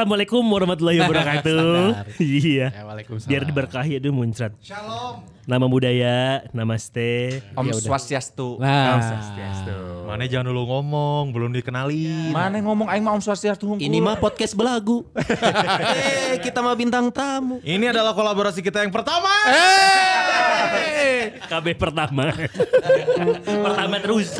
Assalamualaikum warahmatullahi wabarakatuh. iya. Ya, Waalaikumsalam. Biar diberkahi aduh muncrat. Shalom. Nama budaya, namaste. Om Ya. Swastiastu. Om Swastiastu. Mana jangan dulu ngomong, belum dikenali. Mana ngomong aing mah Om Swastiastu hungkul. Ini mah podcast belagu. eh, kita mah bintang tamu. Ini adalah kolaborasi kita yang pertama. KB pertama. pertama terus.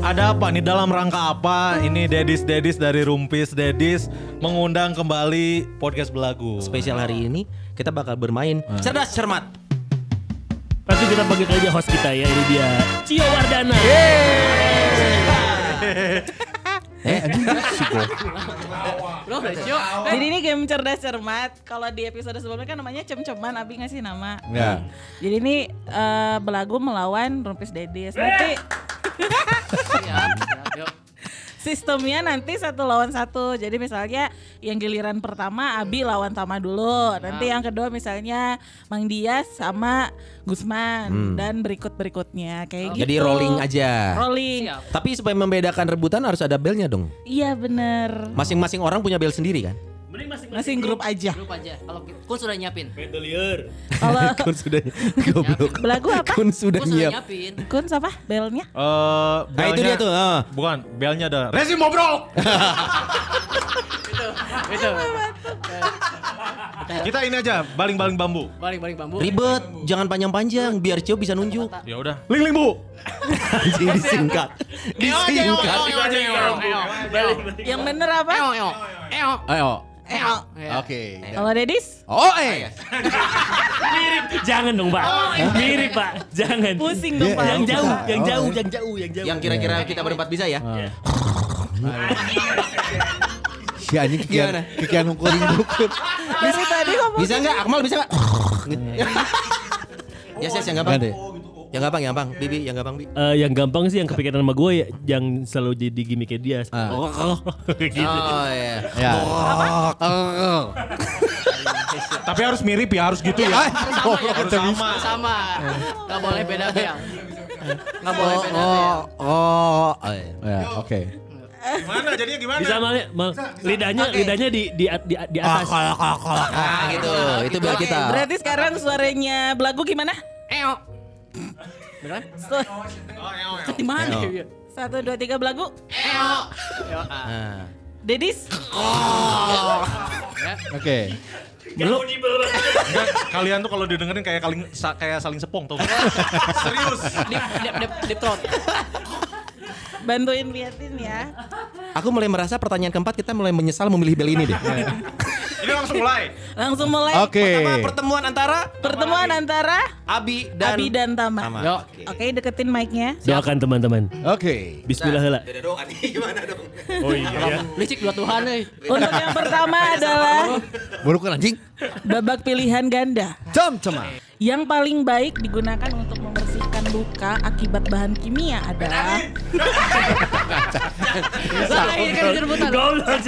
Ada apa nih dalam rangka apa? Ini Dedis Dedis dari Rumpis Dedis mengundang kembali podcast belagu. Spesial hari ini kita bakal bermain cerdas cermat. Langsung kita panggil aja host kita ya. Ini dia Cio Wardana. Eh, anjing gua. Jadi ini game cerdas cermat. Kalau di episode sebelumnya kan namanya cem-ceman, Abi ngasih nama. Ya. Jadi ini eh, belagu melawan Rumpis Dedis. Nanti sistemnya nanti satu lawan satu. Jadi misalnya yang giliran pertama Abi lawan Tama dulu. Nanti yang kedua misalnya Mang Dias sama Gusman dan berikut berikutnya kayak gitu. Jadi rolling aja. Rolling. Tapi supaya membedakan rebutan harus ada belnya dong. Iya bener. Masing-masing orang punya bel sendiri kan? Masih grup aja. grup aja. Kalau Kun sudah nyiapin. Bandolier. Kalau Kun sudah goblok. belagu apa? Kun sudah Kun sudah nyiap. nyiapin. Kun siapa? Belnya? Eh, Nah itu dia tuh. ah. Bukan, belnya ada. Rezi ngobrol. Itu. Kita ini aja, baling-baling bambu. Baling-baling bambu. Ribet, jangan panjang-panjang biar Cio bisa nunjuk. Ya udah. Ling ling bu. Anjing disingkat. Disingkat. Yang bener apa? Eo, eo. Eo. Eo. Oke. Kalau Dedis? Oh, eh. Mirip. Jangan dong, Pak. Mirip, Pak. Jangan. Pusing dong, Pak. Yang jauh, yang jauh, yang jauh, yang jauh. Yang kira-kira kita berempat bisa ya? Si anjing kikian Gimana? kikian hungkul hungkul. Dari tadi ngomong Bisa nggak? Akmal bisa nggak? ya, yes, yang gampang. Yang gampang, yang gampang. Bibi, yang gampang, Bi. Eh, yang gampang sih yang kepikiran sama gue ya, yang selalu jadi gimmicknya dia. Ah. Oh, oh, gitu. Oh iya. Ya. Tapi harus mirip ya, harus gitu ya. Harus sama. Sama. Gak boleh beda bel. Gak boleh Oh, beda bel. oh, oh. oh, iya. Ya, oke. Gimana jadinya gimana? Bisa mal, mal- lidahnya lidahnya di di di, di atas. Ah gitu, itu bel kita. Berarti sekarang suaranya belagu gimana? Eo. Beneran? Su- Di mana? ya? Satu, dua, tiga belagu. Eo. Nah. Dedis? Oke. Belum. Enggak, kalian tuh kalau didengerin kayak kaling sa- kayak saling sepong tuh. Serius. Deep, deep, deep, deep throat. Bantuin liatin ya. Aku mulai merasa pertanyaan keempat kita mulai menyesal memilih bel ini deh. Ini langsung mulai. Langsung mulai Oke. Pertama pertemuan antara pertemuan antara Abi dan Abi dan Tama. Tama. Yo. Oke, deketin mic-nya. Doakan teman-teman. Oke. Bismillah heula. Beda doa nih gimana dong? Oh iya ya. Licik dua Tuhan euy. Untuk yang pertama adalah Burukan anjing. babak pilihan ganda. Cem cema. Yang paling baik digunakan untuk luka akibat bahan kimia adalah Lah, ini kan. Goblok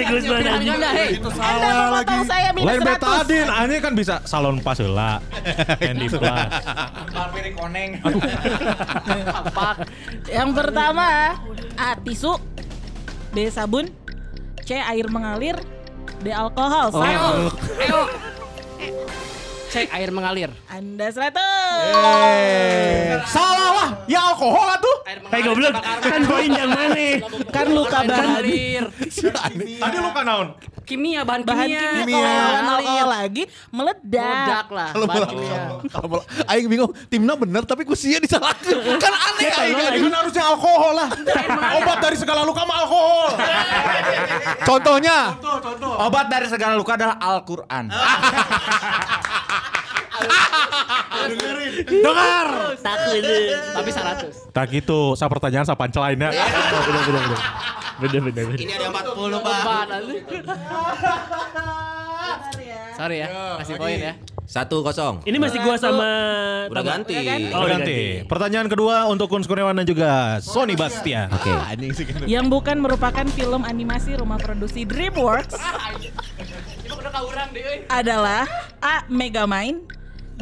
saya minus Lain 100. betadin, ini kan bisa salon pas heula. Candy Plus. Apa? Yang pertama A. Tisu B. Sabun C. Air mengalir D. Alkohol Eo. Cek air mengalir. Anda 100 Salah lah, ya alkohol lah tuh. Hei goblok, kan poin yang mana? Kan luka mengalir. Tadi lu kan naon? Kimia, bahan Bahan kimia. kimia Kalau lagi Meledak Meledak lah. Kalau aing bingung, timnya bener tapi kusinya disalahkan. Kan aneh aing. Ini kan harusnya alkohol lah. Obat dari segala luka mah alkohol. Contohnya. Obat dari segala luka adalah Al-Quran. Dengar. Takut. Tapi 100. Tak gitu, saya pertanyaan saya pancelain ya. Bener bener bener. Bener bener bener. Ini ada 40 Pak. Sorry ya, kasih poin ya. Satu kosong. Ini masih gua sama Udah ganti. Udah ganti. Oh, udah Ganti. ganti. Pertanyaan kedua untuk Kun Kurniawan dan juga Sony Bastian. Oke. Yang bukan merupakan film animasi rumah produksi DreamWorks adalah A. Megamind,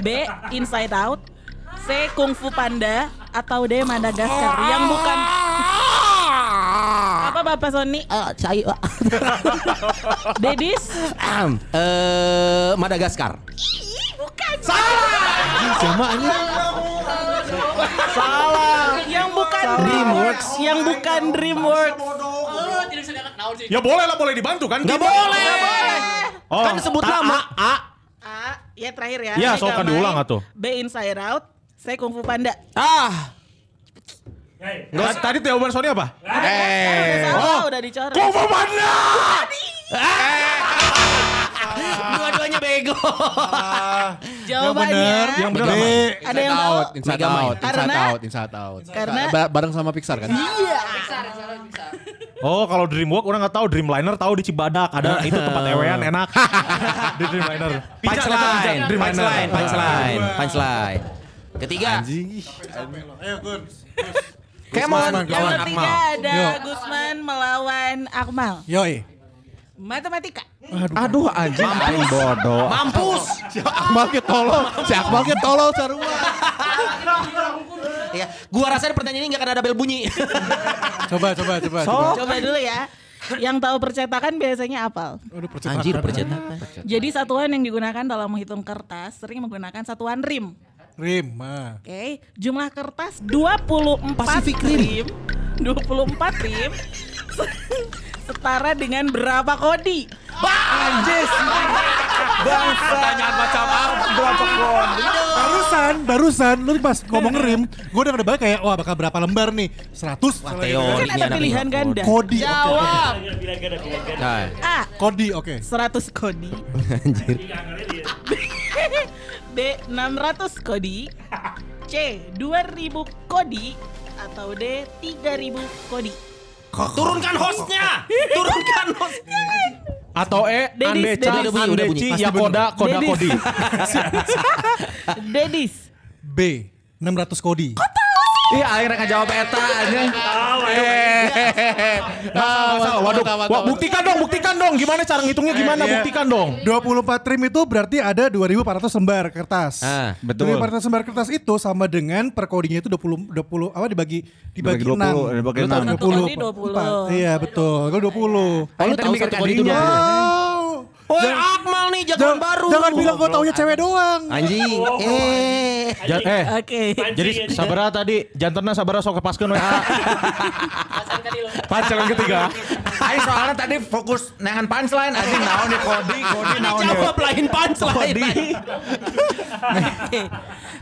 B. Inside Out, C. Kung Fu Panda, atau D. Madagaskar. Yang bukan apa Bapak Sony? saya. Dedis? Eh, Madagaskar. Sama aja. Yang bukan DreamWorks. Yang bukan DreamWorks. Ya boleh lah, boleh dibantu kan? Gak Kita- boleh. Oh, Kan sebut nama. A, A. A. Ya terakhir ya. Ya, so kan Megamind, diulang atuh. B. Inside Out, C. Kung Fu Panda. Ah. Nggak, tadi jawaban Sony apa? Madagaskar udah salah, udah dicoret. Kung Fu Panda! Dua-duanya bego. Jawabannya Yang benar? Ada yang tahu? Inside out, inside Karena- out, inside out. Karena- Ba- bareng sama Pixar kan? Oh, kalau Dreamwork orang nggak tahu, Dreamliner tahu di Cibadak ada itu tempat ewean enak. di Dreamliner. Punchline, Dreamliner. punchline, punchline, punchline. Ketiga. Kemon. Yang ketiga ada Gusman melawan Akmal. Yoi. Matematika. Aduh anjing aing bodoh. Mampus. Si Akmal ke tolol, si Akmal ke tolol sarua. Ya, gua rasa di pertanyaan ini nggak akan ada bel bunyi. Coba, coba, coba. coba. Coba dulu ya. Yang tahu percetakan biasanya apal. Aduh, percetakan. Anjir, percetakan. Jadi satuan yang digunakan dalam menghitung kertas sering menggunakan satuan rim. Rim, ah. Oke, jumlah kertas 24 rim. 24 rim. Setara dengan berapa kodi? Pertanyaan macam apa? Berapa kode? Barusan, barusan lu pas ngomong rim, gue udah ngebalik kayak wah bakal berapa lembar nih? 100? Wah, gitu. Kan ini ada pilihan ganda. Kodi. oke. Jawab. A. Kodi, oke. 100 kodi. anjir. B 600 kodi, C 2000 kodi, atau D 3000 kodi. Turunkan hostnya. Turunkan hostnya. Atau E. Andeci, Pasti Yakoda, Koda Dedis. Kodi. Dedis. B, 600 kodi. Iya akhirnya ngejawab eta anjing. Masalah, waduh. Wah, buktikan dong, buktikan dong. Gimana cara ngitungnya gimana? Iya. Buktikan dong. 24 rim itu berarti ada 2400 lembar kertas. Ah, betul. 2400 lembar kertas itu sama dengan per kodinya itu 20 20 apa dibagi dibagi, Dibagi 6. 20, dibagi Lu tahu 6. 20. Kodi 20. Iya, betul. Kalau 20. Oh, lu tahu satu kodi itu Wow. dua. Woi, Akmal nih jagoan Jangan, baru. jangan bilang gue taunya cewek doang. Anjing. Eh. Ja- eh, Oke. jadi sabara tadi jantannya sabara sok kepaskeun WA. Pacaran ketiga. Aing soalnya tadi fokus nengan punchline anjing naon nih kodi kodi naon ya. Jawab lain punchline. Oke. Cio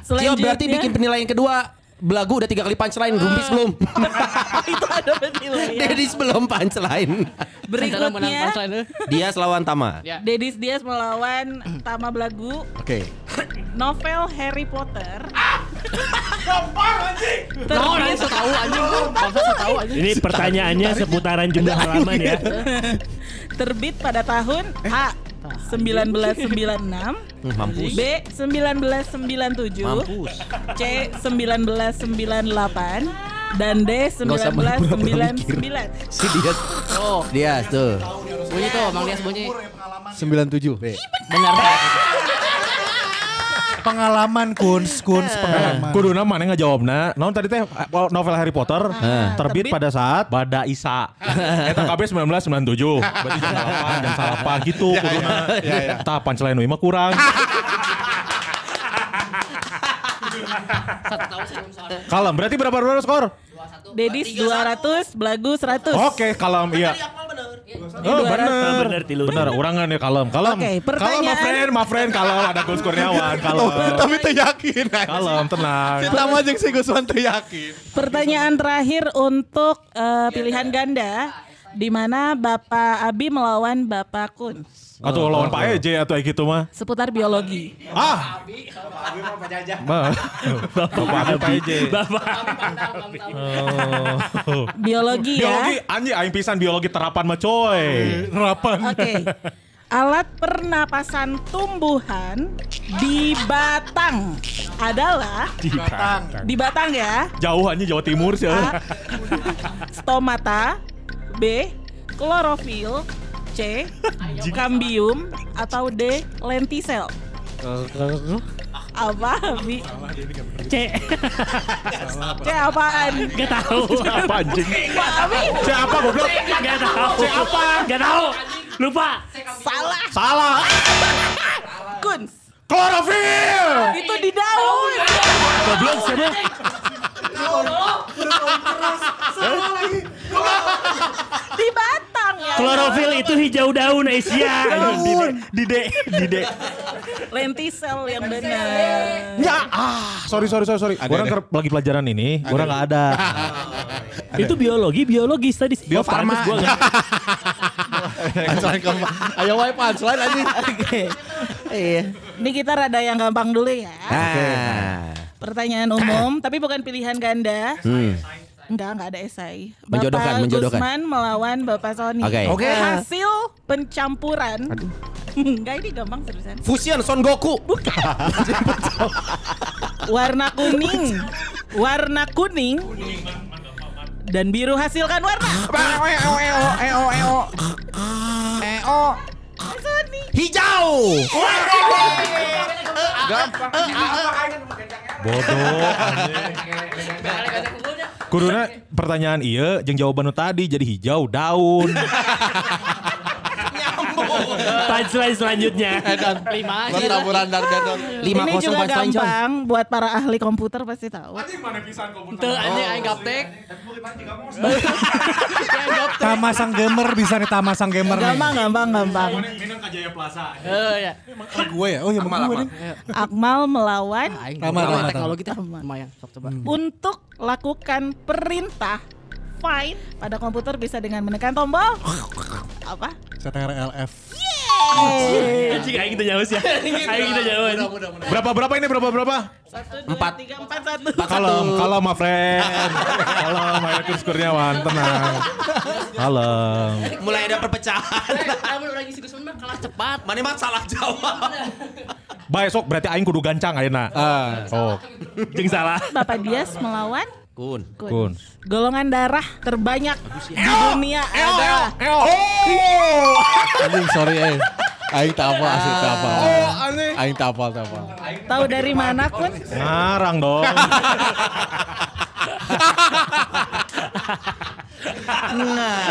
Selanjutnya berarti bikin penilaian kedua. Belagu udah tiga kali punchline, Rumpis belum. itu ada penilaian. Dedis belum punchline. Berikutnya. Dia lawan Tama. Ya. Dedis Dias melawan Tama Belagu Oke. novel Harry Potter. Tahu anjing so tahu anjing. Bangsa tahu anjing. Ini pertanyaannya seputaran jumlah halaman ya. Terbit pada tahun A 1996, Hmm, Mampus. B 1997, Mampus. C 1998 dan D usah pura-pura 1999. Si dia. Oh, Dia tuh. bunyi tuh Bang Dias bunyi. 97. B. Benar. Pengalaman Kuns, Kuns pengalaman. Kudu nama mana ngejawabna. Naon tadi teh novel Harry Potter terbit terbit. pada saat Bada Isa. Eta KB 1997. Berarti jam salapan, jam salapan gitu kuduna. Tah punchline we mah kurang. Kalem. Berarti berapa berapa skor? Dedis 200, Belagu 100. Oke, kalem iya. Oh, ratus. Bener, tilu. Bener, urangan ya kalem. Kalem. Oke, Kalem, my pertanyaan- friend, my friend. Kalem, ada Gus Kurniawan. Kalem. Tapi tuh yakin. Kalem, tenang. Si Tama jeung si Gusman tuh yakin. Pertanyaan terakhir untuk eh, pilihan ganda di mana Bapak Abi melawan Bapak Kun Atau lawan Pak EJ atau kayak gitu mah. seputar biologi. Ah. Bapak Abi Pak EJ. Bapak. Oh. Biologi ya. Biologi anjing aing pisan biologi terapan mah coy. Harapan. Oke. Alat pernapasan tumbuhan di batang adalah Di batang. di batang ya. Jauh aja Jawa Timur sih. A. Stomata B. Klorofil C. Cambium atau D. Lentisel apa Bi? C. C apaan? Gak tahu. Apa anjing? Abi Siapa goblok? Gak tahu. Siapa? Gak tahu. Lupa. salah Salah. Kuns Klorofil. itu di daun Goblok siapa? Di batang ya Klorofil itu hijau daun Asia. Dide, Dide. lentisel yang benar Ya, ah, sorry sorry sorry sorry. Orang ker- lagi pelajaran ini, orang nggak ada. Itu biologi, biologis tadi. Bio Farma. pantes gua nggak- Punchline keempat. Ayo wae punchline anjing. Oke. Iya. ini kita rada yang gampang dulu ya Nah. Pertanyaan umum tapi bukan pilihan ganda Hmm. Enggak, enggak ada esai. Menjodohkan, Bapak menjodohkan. Gusman melawan Bapak Sony. Oke. Oke. Hasil pencampuran. Enggak, ini gampang seriusan. Fusion Son Goku. Warna kuning. Warna kuning. Dan biru hasilkan warna. Eo eo eo eo eo. Eo. Sony. Bodoh. Kuduna pertanyaan iya, jeng jawaban tadi jadi hijau daun. Punchline selanjutnya. Lima aja. Taburan dar dar. Lima ini juga gampang buat para ahli komputer pasti tahu. Tuh anjing aing gaptek. Tamasang gamer bisa nih Tamasang gamer nih. Gampang, gampang, gampang. Minang ke Jaya Plaza. Eh ya. Gue ya, oh ya gue nih. Akmal melawan Rama, teknologi teh lumayan. Untuk lakukan perintah find pada komputer bisa dengan menekan tombol apa? CTR LF. Anjing aing kita jauh ya. Aing kita jauh. anjing. Berapa berapa ini berapa berapa? Satu, dua, Empat. tiga, empat, satu. Kalem, kalem my friend. Kalem, ayo Kurs Kurniawan, tenang. Kalem. Mulai ada perpecahan. Kamu udah ngisi Gusman mah kalah cepat. Mana mah salah jawab. Baik sok berarti aing kudu gancang ayeuna. Ah. Oh, Jeung salah. Bapak Dias melawan Kun. Kun. kun. Golongan darah terbanyak di dunia adalah Anjing sorry eh. Aing tak apa asli tak apa. Aing tak apa tak apa. tahu dari mana Kun? Ngarang dong.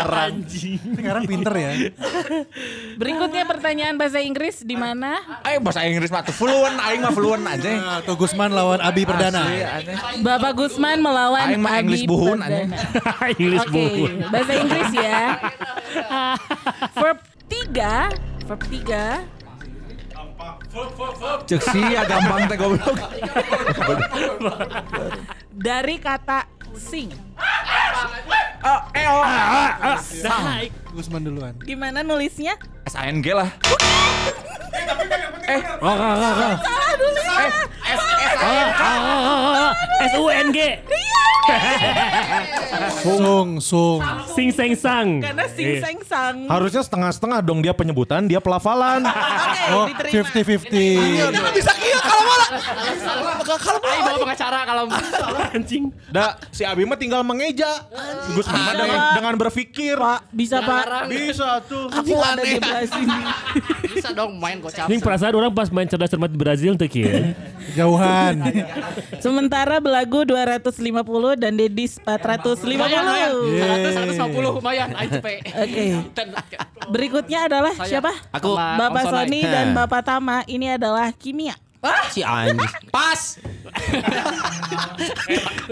Anjing. Sekarang pinter ya. Berikutnya pertanyaan bahasa Inggris di mana Ayo bahasa Inggris mah tuh fluent aing mah fluent aja. Tuh Gusman lawan Abi Perdana. Bapak Gusman melawan Aing mah English buhun. Inggris Oke, buku. bahasa Inggris ya. verb 3, verb 3 Cek sia gampang teh goblok. dari kata sing. Oh, eo. Nah, Gusman duluan. Gimana nulisnya? SANG lah. Oh, oh, oh, oh. Salah dulu ya. S U N G. Sung sung. Sing seng sang. Karena sing Iya. seng sang. Harusnya setengah-setengah dong dia penyebutan, dia pelafalan. Oke, Oh, diterima. 50-50. Bisa kieu kalau malah. Aing bawa pengacara kalau Anjing. Da, si Abi mah tinggal mengeja. Gus dengan, dengan berpikir. Pak, bisa Pak. Bisa tuh. Aku ada di belah sini. bisa dong main kocap. Ini perasaan orang pas main cerdas cermat di Brazil tuh kieu. Jauhan. Sementara belagu 250 dan Dedis 450. Lumayan, lumayan. Oke. 100, 150 lumayan. Aing cepet. Berikutnya adalah siapa? Aku. Bapak. Sony dan Bapak Tama. Ini adalah kimia. Si anjing. Pas.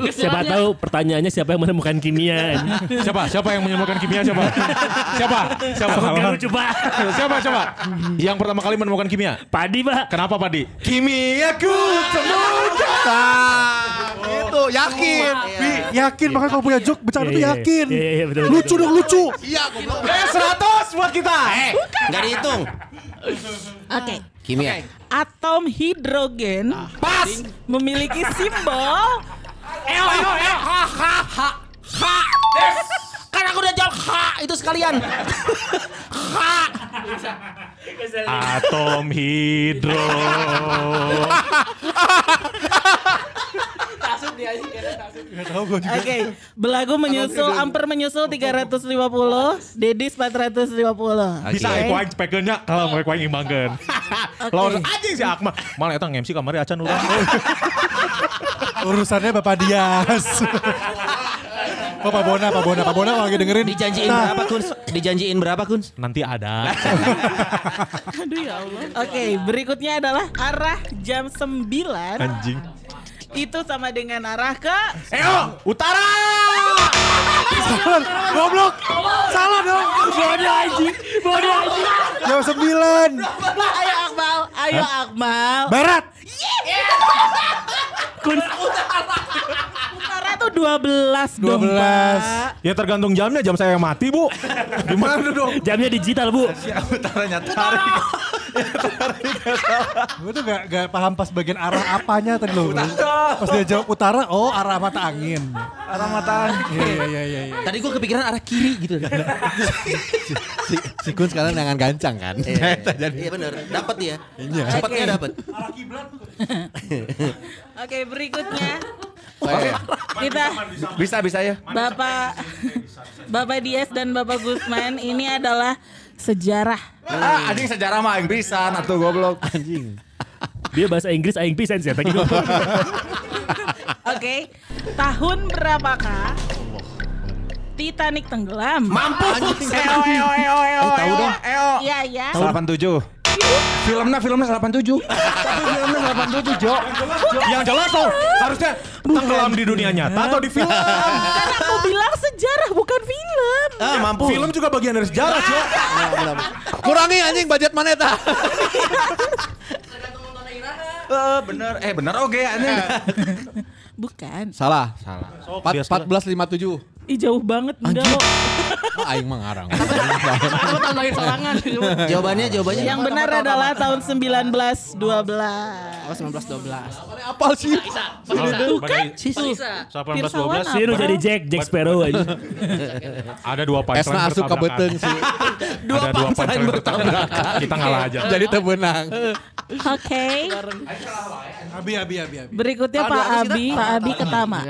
Siapa tahu pertanyaannya siapa yang menemukan kimia. Siapa? Siapa yang menemukan kimia siapa? siapa? Siapa? Gak lucu pak. siapa? Siapa? Yang pertama kali menemukan kimia? Padi pak. Kenapa, Padi? Kimiaku Itu yakin. Yakin makanya kalau punya joke bercanda tuh Iya, iya, yakin. iya, iya, betul, Lucu betul. dong lucu. Eh, 100 buat kita. Eh, enggak dihitung. Oke. Kimia. Atom hidrogen Pas. memiliki simbol Eo, eo, eo. Ha, ha, ha. Ha. Kan aku udah jawab ha itu sekalian. Ha. Atom hidro. Tasut dia tasut. Juga. Oke, belagu menyusul, Amper menyusul 350, Dedis 450. Bisa Oke. aku aing speakernya kalau mau aku aing imbangkeun. Oke. Lawan aja si Akmal. Mal eta nge-MC kamari acan ulah. Urusannya Bapak Dias. Oh Pak Bona, Pak Bona, Pak Bona kalau lagi dengerin. Dijanjiin Nah, berapa Kuns? Dijanjiin berapa Kuns? Nanti ada. Aduh ya Allah. Oke, berikutnya adalah arah jam 9 Anjing. itu sama dengan arah ke Eo, utara. Salah, goblok. Salah dong. Bodoh anjing. Bodoh anjing. Jam 9. Ayo Akmal, ayo Akmal. Barat. Kun, Utara tuh 12 dong, 12. Pak. Ya tergantung jamnya, jam saya yang mati, Bu. Gimana dong? jamnya digital bu. Utaranya tarik. Gue tuh gak, gak paham pas bagian arah apanya tadi loh. Pas dia jawab utara, oh arah mata angin. Arah mata. Iya, iya, iya, iya. iya. Tadi gue kepikiran arah kiri gitu. si, si Kun sekarang dengan gancang kan. Iya bener, dapat dia. Cepatnya dapat. Oke, berikutnya kita Bisa bisa ya. Bapak Bapak Dias dan Bapak Gusman ini adalah sejarah. Ah, anjing sejarah mah aing pisan atuh goblok. Anjing. Dia bahasa Inggris aing pisan sih tadi. Oke, tahun berapakah Titanic tenggelam? Mampus. Eo eo eo eo. tahu dong. Eo. Iya, iya. 87 filmnya filmnya 87 tapi filmnya 87 Jo. Yang jelas tuh harusnya tenggelam di dunia nyata atau di film? Karena aku bilang sejarah bukan film. Ah, ya, mampu. film juga bagian dari sejarah Jo. Kurangi anjing budget maneta Uh, eh, bener, eh bener oke okay, anjing. Bukan. Salah. Salah. 1457. Ih jauh banget enggak kok. Oh, aing mah ngarang. Aku tahun lahir sorangan. Jawabannya jawabannya. Yang benar adalah tahun 1912. Oh 19 12. Apal sih? Tuh kan? Tuh. 18 12 Sih jadi Jack, Jack Sparrow aja. ada dua punchline Esna asup ke beteng sih. Dua punchline bertabrakan. Kita ngalah aja. Jadi tebenang. Oke. Abi, abi, abi, abi. Berikutnya Pak Abi, Pak Abi Ketama.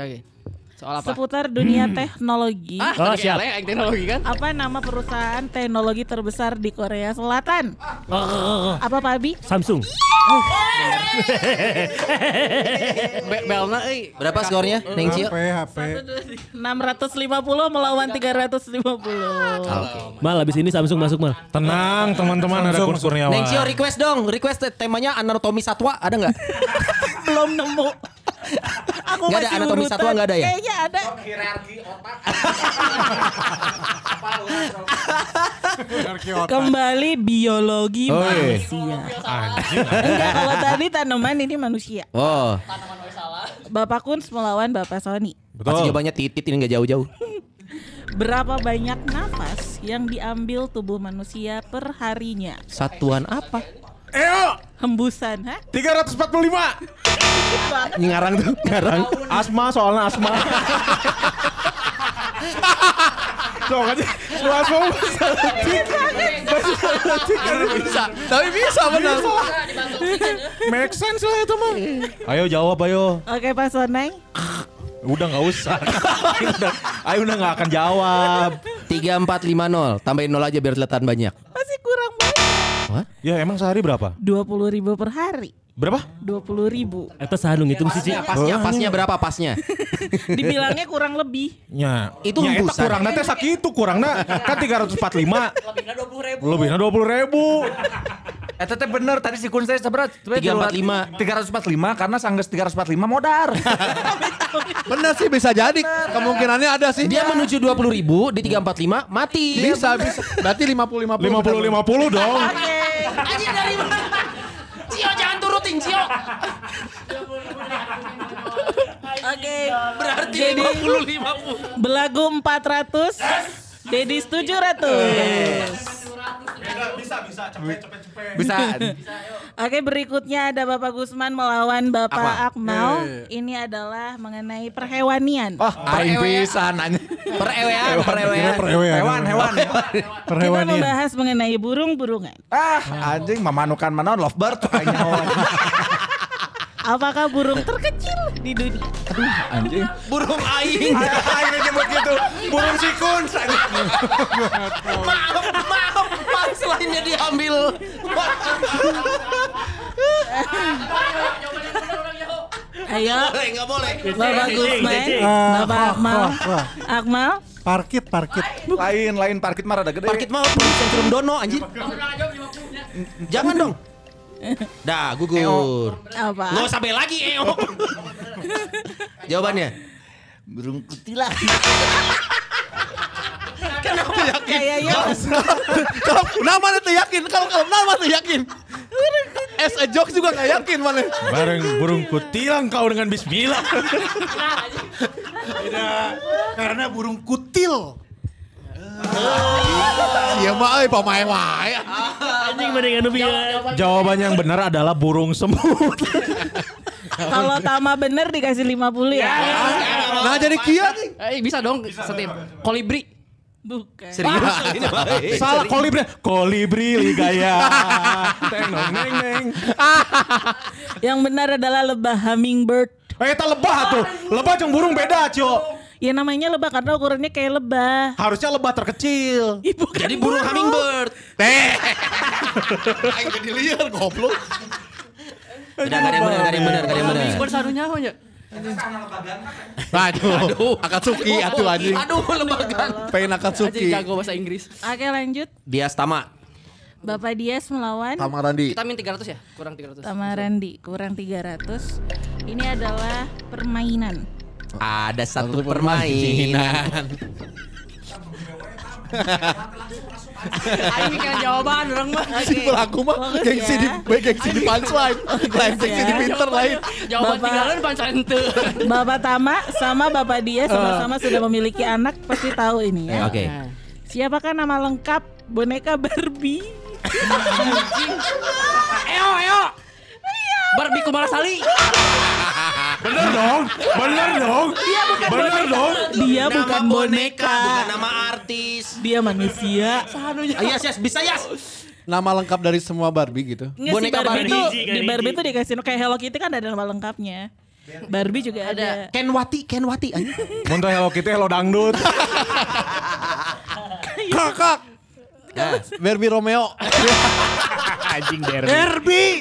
Soal apa? Seputar dunia teknologi. Ah, Oh, oh, siap. siap. teknologi kan? Apa nama perusahaan teknologi terbesar di Korea Selatan? Oh, oh, oh, oh. Apa Pak Abi? Samsung. Be Belna euy. Berapa skornya? Neng Cio? HP, HP. 650 melawan 350. Mal abis ini Samsung masuk mal. Tenang teman-teman ada Kurniawan. Neng Cio request dong. Request temanya anatomi satwa ada nggak? Belum nemu. Aku Nggak ada anatomi urutan. satwa nggak ada ya? Kayaknya ada. Kembali biologi Oi. manusia. Enggak, kalau tadi tanaman ini manusia. Oh, Bapak Kun melawan Bapak Sony. pasti jawabannya titit ini nggak jauh-jauh. Berapa banyak nafas yang diambil tubuh manusia per harinya? Satuan apa? Eo, Hembusan, ha? 345. Ini ngarang tuh, ngarang. Asma soalnya asma. Kan lu asma Bisa, tapi bisa benar. make sense lah itu mah. Ayo jawab ayo. Oke, Pak Soneng. Udah nggak usah. Ayo udah, ayo udah nggak akan jawab. 3450, tambahin nol aja biar kelihatan banyak. Masih kurang Ya emang sehari berapa? 20 ribu per hari. Berapa? 20 ribu. Eta saha nu ngitung sih, Ci? Pasnya, pasnya berapa pasnya? Dibilangnya kurang lebih. Ya, Itu ya, eta hembusan. kurang nanti sakitu kurang na kan 345 Lebihnya 20 ribu. lebihnya 20 ribu. Eh teteh bener tadi si Kun saya seberat 345. 345 karena sanggeus 345 modar. Bener sih bisa jadi. Kemungkinannya ada sih. Dia menuju 20 ribu di 345 mati. bisa bisa. Berarti 50 50. 50 50 dong. Anjir dari mana? Cio jangan turutin Cio. Oke. Berarti Jadi 50 50. belagu 400. Dedis 700. Bisa, bisa. Cepet, cepet, cepet. Bisa. Oke berikutnya ada Bapak Gusman melawan Bapak Apa? Akmal. Eh. Ini adalah mengenai perhewanian. Oh, aing pisan anjing. Perewean, perewean. Perewean. Hewan, hewan. Kita Perhewanian. membahas mengenai burung-burungan. Ah, anjing memanukan mana lovebird aing nyawa. Apakah burung terkecil di dunia? Anjing. Burung aing. Aing nyebut gitu. Burung sikun. maaf, maaf. Punchline-nya diambil. Ayo, boleh, nggak boleh. Bapak Gusman, Bapak wah, Akmal. Parkit, parkit. Lain, lain parkit mah rada gede. Parkit mah sentrum dono anjir. Jangan dong. Dah, gugur. Apa? Nggak usah bel lagi, Eo. Jawabannya. Burung kutilang. Kenapa yakin? Kayaknya Kalau nama tuh yakin, kalau kalau nama tuh yakin. As a jokes juga gak yakin mana. Bareng burung kutilang kau dengan bismillah. Karena burung kutil. Iya mah euy pamae wae. Anjing mendingan nu bieu. Jawaban yang benar adalah burung semut. kalau Tama bener dikasih 50 ya. Nah jadi kia nih. Eh bisa dong setip. Kolibri. Bukan. Serius? Ini baik. Salah kolibri. Kolibri ligaya. Teng nong neng neng. Yang benar adalah lebah hummingbird. Eh, tak lebah tuh. Lebah jeung burung beda, Cio. Ya namanya lebah karena ukurannya kayak lebah. Harusnya lebah terkecil. Ih, bukan Jadi burung hummingbird. Aing jadi liar goblok. Udah gak ada yang benar, gak ada yang benar, gak ada yang benar. Hummingbird sarunya apa ya? Aduh, Akatsuki atuh anjing. Aduh lembagan. Pengen Anjing Akatsuki. jago bahasa Inggris. Oke lanjut. Dia Tama. Bapak Dias melawan Sama Randi. Kita min 300 ya? Kurang 300. Tama Randi. Kurang 300. Ini adalah permainan. Ada satu permainan. Aing mikirin jawaban orang mah. Si pelaku mah gengsi di gengsi di punchline. Lain gengsi di pinter lain. Jawaban tinggalan pancen teu. Bapak Tama sama Bapak Dias sama-sama sudah memiliki anak pasti tahu ini ya. Oke. Siapakah nama lengkap boneka Barbie? Eo, eo. Barbie Kumarasali. Bener dong. Bener dong. Dia bukan Bener boneka. dong. Dia Nama bukan boneka. bukan nama artis. Dia manusia. Ah, yes, yes, bisa yes. Nama lengkap dari semua Barbie gitu. Nggak Boneka Barbie, Barbie. tuh kan, di Barbie tuh dikasih kayak Hello Kitty kan ada nama lengkapnya. Barbie juga ada. Kenwati, Kenwati. anjing. Muntah Hello Kitty, Hello Dangdut. Kakak. Nah, Barbie Romeo. Anjing derby. Herbie.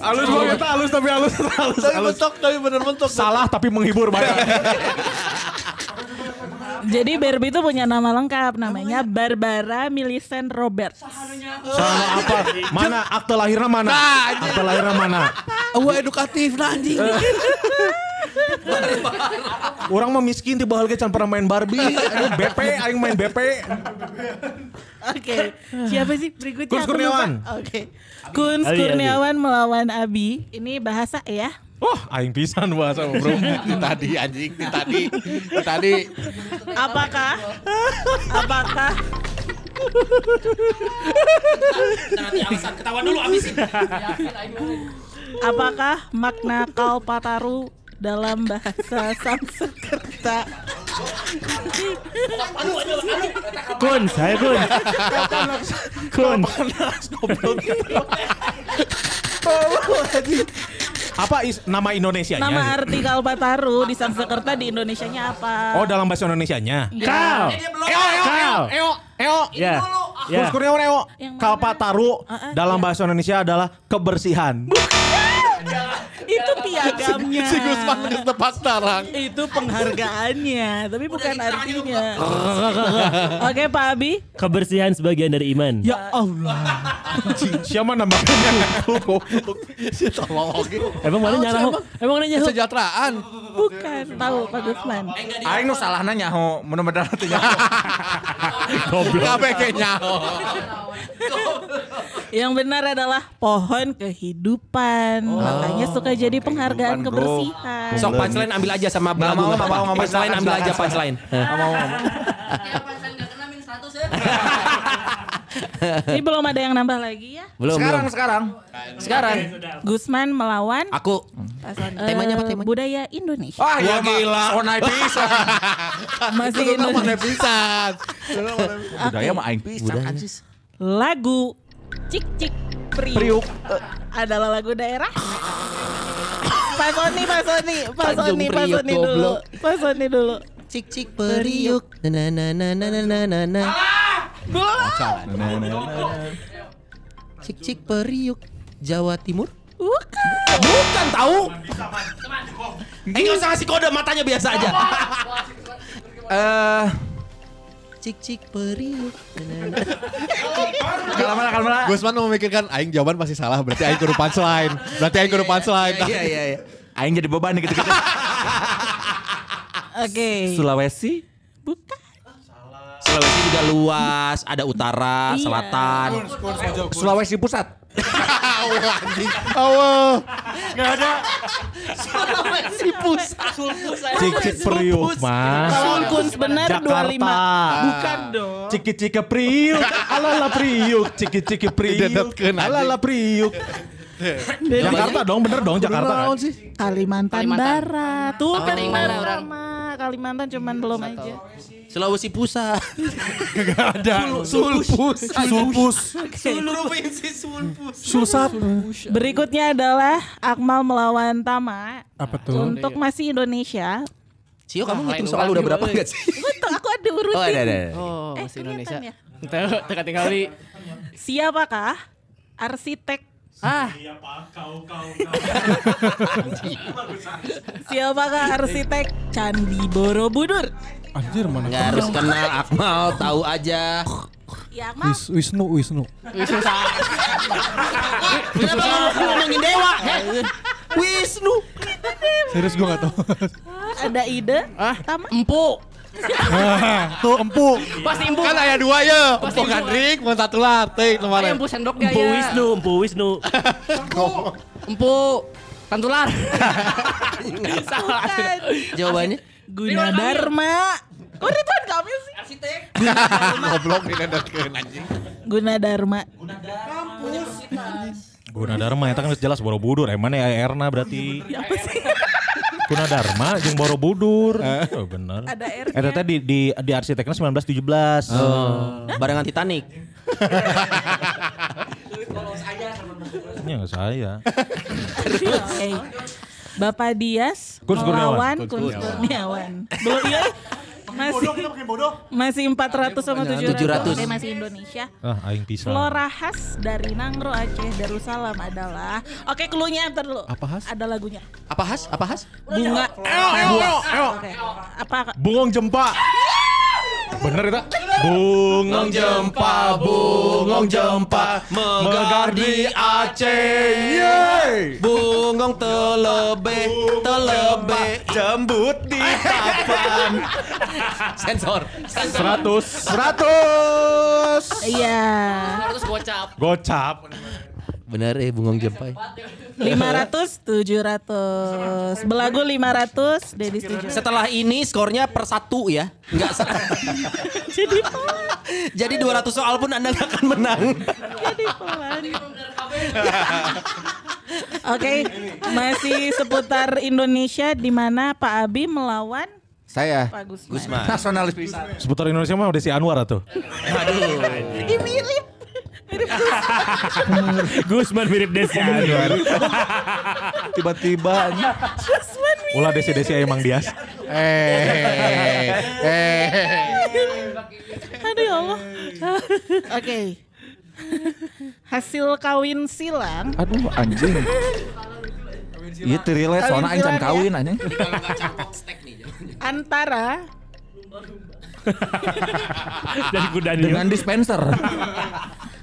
Halus banget, halus tapi halus, halus, Tapi halus. bentuk, tapi bener bentuk. Salah tapi menghibur banget. Jadi Barbie itu punya nama lengkap namanya Barbara Millicent Roberts. Sama apa? Mana akte lahirnya mana? Akte lahirnya mana? Wah edukatif nah anjing. Orang mah miskin tiba halga can pernah main Barbie. Aduh, BP, aing main BP. Oke, siapa sih berikutnya? Kun. Kurniawan. Oke, Kun Abi, Kurniawan melawan Abi. Ini bahasa ya. Wah, aing pisan bahasa bro. tadi anjing, di tadi. Di tadi. Apakah? Apakah? nanti alasan ketahuan dulu abisin. Apakah makna Kalpataru dalam bahasa Sanskerta? Kun, saya kun. Kun. Apa is, nama Indonesianya? Nama arti Kalpataru di Sanskerta di Indonesianya apa? Oh, dalam bahasa Indonesianya. Kal. Kal. Eo, Eo. Ya. Kus Ya. Kurniawan Eo. Kalpataru Ah, ah, dalam iya. bahasa Indonesia adalah kebersihan. Itu piagamnya. Si Gusman geus tepat tarang. Itu penghargaannya, tapi bukan artinya. Oke, Pak Abi. Kebersihan sebagian dari iman. Ya Allah. Siapa namanya? Emang mana nyaho? Emang mana nyaho? Kesejahteraan. Bukan, tahu Pak Gusman. Aing nu salahna nyaho, mudah-mudahan teu nyaho. Kabeh ge nyaho. Yang benar adalah pohon kehidupan. Makanya suka jadi penghargaan Kehidupan, bro. kebersihan. Sok punchline ambil aja sama Nggak mau, mau, mau. Punchline ambil aja punchline. Mau, mau. Ini belum ada yang nambah lagi ya. Belum, Sekarang, belum. sekarang. Sekarang. Gusman melawan Aku. paslon, Temanya apa eh, temanya? Budaya Indonesia. Wah, ya gila. Oh, naik pisan. Masih Indonesia. pisan. Budaya mah aing pisan. Lagu Cik Cik Priuk, Priuk. adalah lagu daerah. Pak Sony, Pak Sony, Pak Sony, Pak Sony dulu. Pak Sony dulu. Cik cik periuk. Na na na na na na na na. Cik cik periuk. Jawa Timur. Bukan. Bukan tahu. Eh nggak usah ngasih kode matanya biasa aja. Eh, Cik cik periuk. Kalau mana kalau mana? Gusman memikirkan aing jawaban pasti salah berarti aing kudu punchline. Berarti aing kudu punchline. Iya iya iya. Aing jadi beban gitu-gitu. Oke. Sulawesi? Bukan. Sulawesi juga luas, ada utara, Iya. selatan. Sulawesi Pusat. Awal. Sulawesi pusat. Cik cik priuk mah. Sulkuns benar 25. Jakarta. Bukan dong. Ciki ciki priuk, alala priuk, ciki ciki priuk, anjing. alala priuk. Jakarta dong, bener dong Jakarta kan? sih? Kalimantan, Kalimantan. Barat. Tuh kan sama. Kalimantan cuman belum aja. Sulawesi pusat. Ada. Sulpus. Sulpus. Provinsi Sulpus. Sulsat. Berikutnya adalah Akmal melawan Tama. Apa tuh? Untuk masih Indonesia. Cio kamu ngitung soal udah berapa enggak sih? Betul, aku ada urutin. Oh ada ada. Oh, Eh, masih kelihatan Indonesia. ya? Teka tinggali. Siapakah arsitek Ah, Siapakah arsitek Candi Borobudur? Anjir mana? Nggak harus kenal Akmal, tahu aja. Ya Akmal. Wis, Wisnu, Wisnu. Kenapa lu ngomongin dewa? Wisnu. Serius gue gak tau. Ada ide? ah, Tama. empuk. Tuh empu. Pasti empuk. Kan aya dua ya. Empuk Gandrik, mau satu latih Ayo kemarin. empuk sendok dia Empu ya. Wisnu, Empu Wisnu. Empuk. Tantular. Salah. Bukan. Jawabannya? Gunadarma. Kok Ridwan Kamil sih? Arsitek. Goblok didedetkeun anjing. Gunadarma. Gunadarma eta kan geus jelas Borobudur, emang ya Erna berarti. Apa sih? Gunadarma jeung Borobudur. Oh, bener. Ada R-nya. Eta teh di di di arsiteknya 1917. Oh, barengan Titanic. Ini enggak saya. Oke. Bapak Dias Kurs Kurniawan. melawan Kurs Kurniawan. Belum iya. Masih masih 400 sama 700. 700. Oke, masih Indonesia. Ah, aing pisan. Flora khas dari Nangro Aceh Darussalam adalah Oke, cluenya ntar dulu. Apa khas? Ada lagunya. Apa khas? Apa khas? Bunga. Oke. Apa Bungong jempa. Bener itu? Bungong jempa, bungong jempa, megar di Aceh. Yeay. Bungong telebe, telebe. Jembut di papan. Sensor. Seratus, seratus. Iya. Terus gocap. Gocap. Bener eh bungong jempai. 500 700. Belagu 500, Dedis 700. Setelah ini skornya per satu ya. Enggak Jadi Jadi 200 soal pun Anda nggak akan menang. jadi pelan. Oke, masih seputar Indonesia di mana Pak Abi melawan Saya. Pak Gusman. Gusman. Nasionalis. Seputar Indonesia mah Desi Anwar atuh. Ih, mirip. Gusman mirip Desi Anwar. Tiba-tiba Ulah Desi-Desi emang Dias. Eh. Eh. Aduh ya Allah. Oke. Hasil kawin silang Aduh anjing. Iya terilet soalnya aing can kawin anjing. antara Dari Dengan dispenser.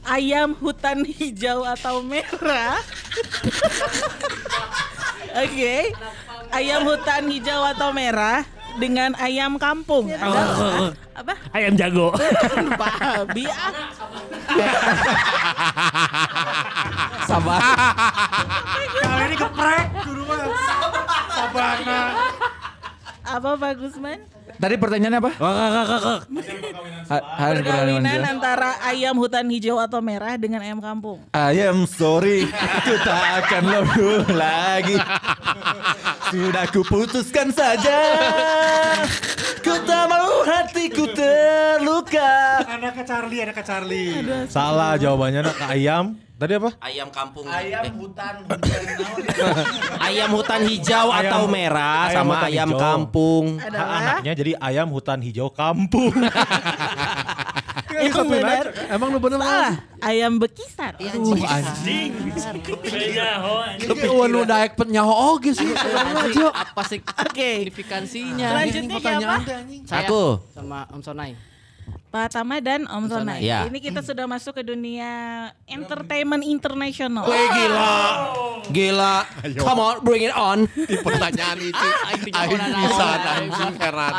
Ayam hutan hijau atau merah. Oke. Ayam hutan hijau atau merah dengan ayam kampung. Ada- apa? Ayam jago. Pak Abi ah. Sabar. Kali ini geprek. Guru mah. Sabana. Apa Pak Gusman? Tadi pertanyaannya apa? Ha- Harus Perkawinan antara ayam hutan hijau atau merah dengan ayam kampung. I am sorry, ku tak akan lalu lagi. Sudah kuputuskan saja. Tak mau hatiku terluka. Anaknya Charlie, anaknya Charlie. Salah jawabannya nak ke ayam. Tadi apa? Ayam kampung. Ayam Eh, hutan. ayam hutan hijau Ayam- atau merah ayam sama hutan ayam hijau. kampung. Adalah Anaknya jadi ayam hutan hijau kampung. yang benar. Emang lu bener Salah. Ayam bekisar. Uh, anjing. Beda ho anjing. Ini wan udah ek nyaho oge sih. Apa sih Oke. signifikansinya? Selanjutnya siapa? Saya Aku. sama Om Sonai. Pak Tama dan Om Sonai. Iya. Ini kita sudah masuk ke dunia entertainment internasional. Wih gila. Gila. Come on, bring it on. Di pertanyaan itu. Aing Aing bisa anjing Heran.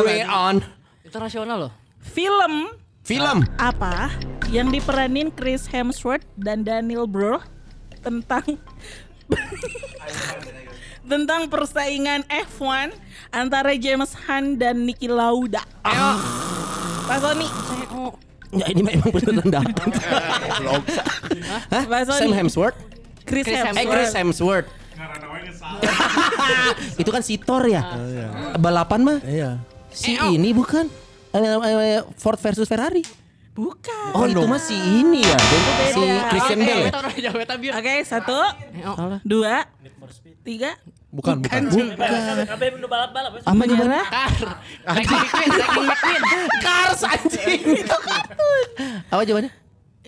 Bring it on. internasional loh. Film Film. apa yang diperanin Chris Hemsworth dan Daniel Bro tentang tentang persaingan F1 antara James Hunt dan Niki Lauda. Ayo. Pak Sony. Ya ini memang beneran datang. Hah? Sam Hemsworth? Chris, Chris Hemsworth. Eh Chris Hemsworth. Itu kan si Thor ya? Balapan mah? Iya. Si ini bukan? Eh, Ford versus Ferrari. Bukan. Oh itu mah si ini ya? Si beda. Christian Oke. Bale ya? Oke, satu, dua, tiga. Bukan, bukan. Kabeh nu balap-balap. wes. Apa jawabannya? Car. Lightning McQueen. Cars anjing itu kartun. Apa jawabannya?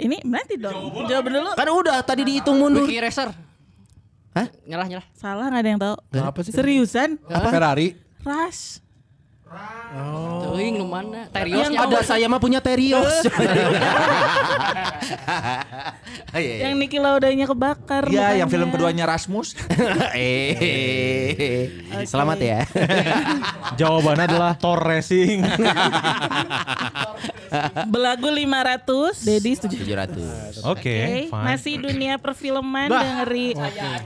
Ini nanti dong. Jawab dulu. Kan udah tadi dihitung mundur. Wiki Racer. Hah? Nyerah nyerah. Salah nggak ada yang tahu. Apa sih? Seriusan? Ferrari. Rush. Teuing nu mana? Terios Yang ada saya mah punya Terios. Iya, iya. Yang Niki Laudanya kebakar. Iya, yang film keduanya Rasmus. eh, selamat ya. Jawabannya adalah Thor Racing. Belagu 500, Dedi setuju. 700. Oke, Oke, fine. masih dunia perfilman dari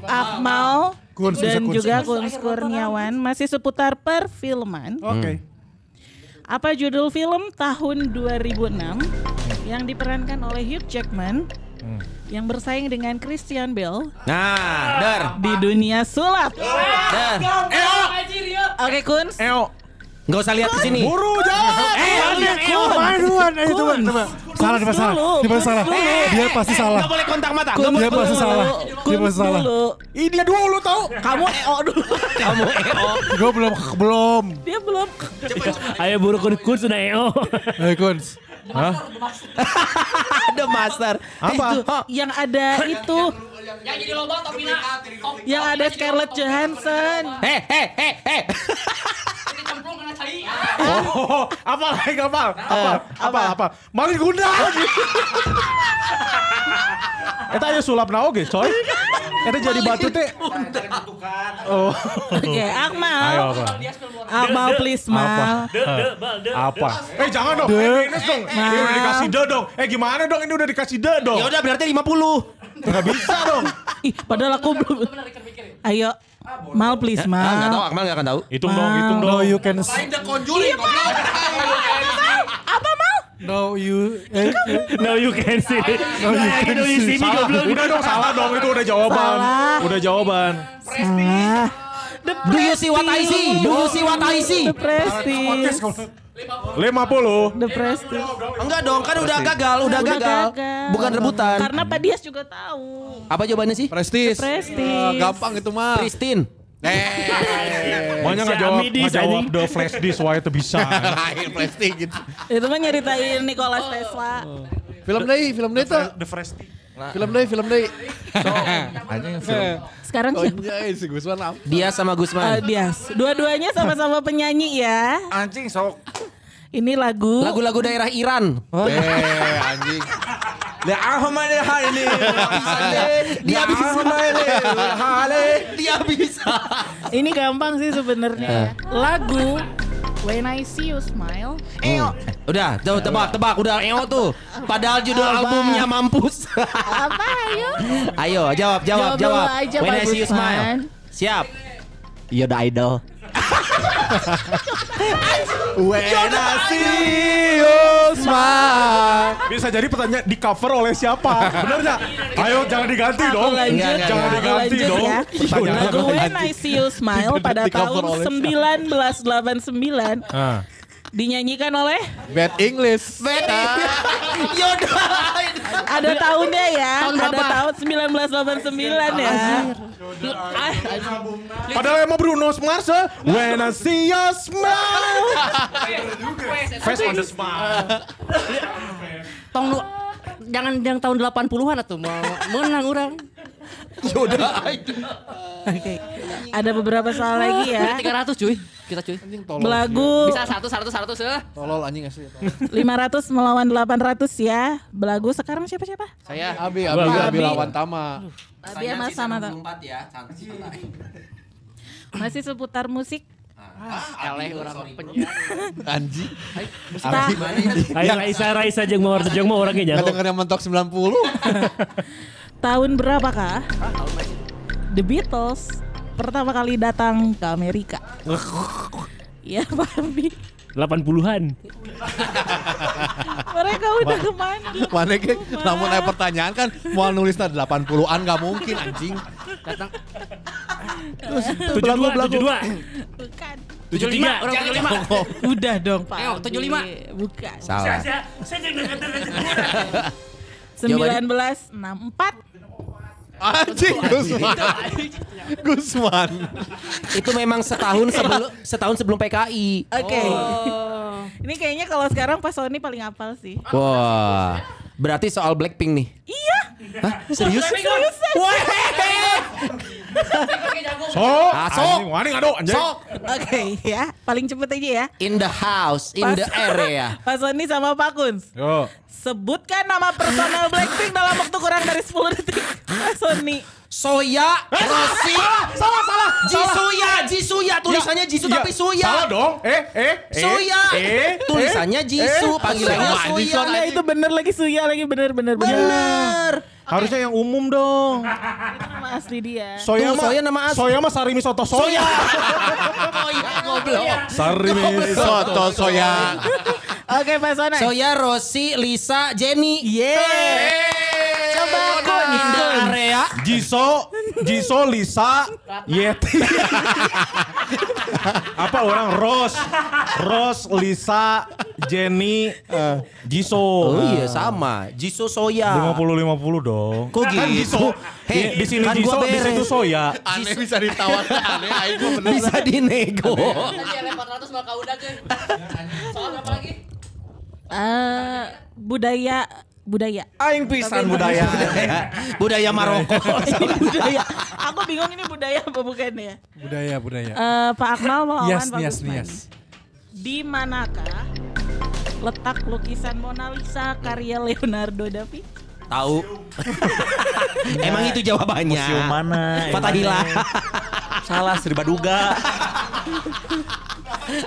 Akmal Kuns, dan kuns, juga kuns. Kurniawan masih seputar perfilman. Oke. Apa judul film tahun 2006 yang diperankan oleh Hugh Jackman yang bersaing dengan Christian Bale Nah, dar. di dunia sulap? Oke, Kuns. Eo, Enggak usah lihat ke sini. buru jawab. Eh, Main duluan, ayo coba, coba. Salah, dia pasti salah. Dia pasti salah. Dia pasti salah. Enggak boleh kontak mata. Kuns Dia pasti salah. Dia pasti salah. Ih dia dulu tau. Kamu EO dulu. Kamu EO. Gue belum, belum. Dia belum. Ayo buru kun kun sudah EO. Ayo Kuns. Ada master. Apa? Eh, itu, Yang ada itu. Yang jadi loba topina. Yang ada Scarlett Johansson. Heh, heh, heh, heh. Oh, apa lagi apa? Apa? Apa? Apa? Mari guna. Eta aja sulap na oge, coy. Eta jadi batu teh. Oh. Oke, Akmal. Ayo apa? Akmal please, Mal. De de bal de. Apa? Eh jangan dong, eh, minus dong. Ini udah dikasih de dong. Eh gimana dong? Ini udah dikasih de dong. Ya udah berarti 50. Nggak bisa dong. Ih, padahal aku belum. Ayo, Mal please, Ah, enggak tahu Mal. Akmal enggak akan tahu. Hitung dong, hitung dong. No you can Apa Mal? No you eh, No you can see. No you can no you see. see Salah, udah dong salah dong itu udah jawaban. Salah. Udah jawaban. Salah. Do you see what I see? Do you see what I see? The Prestige. 50. The Prestige. Enggak dong, kan udah gagal, udah gagal. Bukan rebutan. Karena Pak Dias juga tahu. Apa jawabannya sih? Prestis. Prestige. Eh, gampang itu mah. Christine. Makanya nggak Si jawab, nggak jawab the flash disk wah itu bisa. Lain Prestis gitu. Itu mah nyeritain Nikola Tesla. Film deui, film deui tuh. The flash disk. Film deui, film deui. Anjing film. Sekarang Oh siapa? iya, si Gusman apa? Dia sama Eh, Gusman. Dias. Dua-duanya sama-sama penyanyi ya. Anjing sok. Ini lagu. Lagu-lagu daerah Iran. Eh, anjing. Ya Ahmad ini. Dia bisa. Hale. Dia bisa. Ini gampang sih sebenarnya. Lagu When I See You Smile. Hmm. Udah, tuh tebak, tebak, udah eo tuh. Padahal judul albumnya mampus. Apa ayo? Ayo, jawab, jawab, Jawab jawab. aja, When I see you smile. Siap. You're the idol. When I see you smile. Bisa jadi pertanyaan di cover oleh siapa? Bener nggak? Ayo jangan diganti Aku dong. lanjut, Jangan aku diganti lanjut dong. ya. Dong. When I See You Smile pada tahun oleh 1989 Ah. Dinyanyikan oleh Bad English. Yoda. ada tahunnya ya. Tahun ada tahun 1989 ya. Ah, Padahal emang Bruno Mars eh. When I see your smile. Face on the smile. tahun lu- jangan yang tahun 80-an atuh mau menang orang. Oke. Ada beberapa soal lagi ya. 300 cuy. Kita cuy. Belagu Bisa 100 100 100 ya. Tolol anjing asli. 500 melawan 800 ya. Belagu sekarang siapa-siapa? Saya Abi, Abi, Abi. Abi lawan Tama. Tadi sama sama tuh. ya. santai. Masih seputar musik. eleh orang penyiar. Anjing. Tah, Ayo Raisa Raisa jeung mau jeung mau orangnya jago. denger yang mentok 90. tahun berapakah The Beatles pertama kali datang ke Amerika? Iya, Pak Abi. 80-an. Mereka udah ke mana? Mana ke? Namun ada pertanyaan kan mau nulisnya 80-an gak mungkin anjing. Datang 72 72. Bukan. 73. orang 75. Udah dong, Pak. Ayo, Abi. 75. Bukan. Salah. Saya jeung Jawabannya? 1964. Anjing Gusman. Gusman. Itu memang setahun sebelum setahun sebelum PKI. Oke. Ini kayaknya kalau sekarang Pak Sony paling hafal sih. Wah. Berarti soal Blackpink nih. Iya. Hah? Serius? Serius. So, Ah, sok. anjing, wani ngado anjing. Oke ya, paling cepet aja ya. In the house, in the area. Pak Sony sama Pak Kuns. Yo. Sebutkan nama personel Blackpink dalam waktu kurang dari 10 detik. Pak Sony. Soya, Rossi, Salah, salah. Jisuya, Jisuya tulisannya Jisu Iya, tapi Suya. Salah dong. Eh, eh, eh. Suya. Eh, Tulisannya Jisu, panggilannya Suya. Nah, itu bener lagi Suya lagi bener bener bener. Bener. Harusnya yang umum dong. Itu nama asli dia. Soya Tuh, mah, soya nama asli. Soya mah sarimi soto soya. Oh iya, goblok. Sarimi Soto soya. Oke Pak Sony. Soya, Rossi, Lisa, Jenny. Yeah. Coba Kun. In the area. Jiso, Jiso, Lisa, Yeti. Apa orang Ros, Ros, Lisa, Jenny, Jiso. Oh iya sama. Jisu Soya. 50-50 dong. Kok Kan gitu? Jiso. Hei, di, sini kan Jiso, di situ. Soya. Aneh bisa ditawar. Aneh, aing gua bener. Bisa dinego. Tadi ada 400 mah kau udah ke. Soal apa lagi? Eh, budaya budaya. Aing pisan budaya. Budaya Maroko. ini budaya. Aku bingung ini budaya apa bukan ya? Budaya, budaya. Eh, Pak Akmal melawan Yes, Pak yes, Gusman. yes. Di manakah letak lukisan Mona Lisa karya Leonardo da Vinci? Tahu. Emang itu jawabannya. Museum mana? Fatahila. Salah Sri Baduga.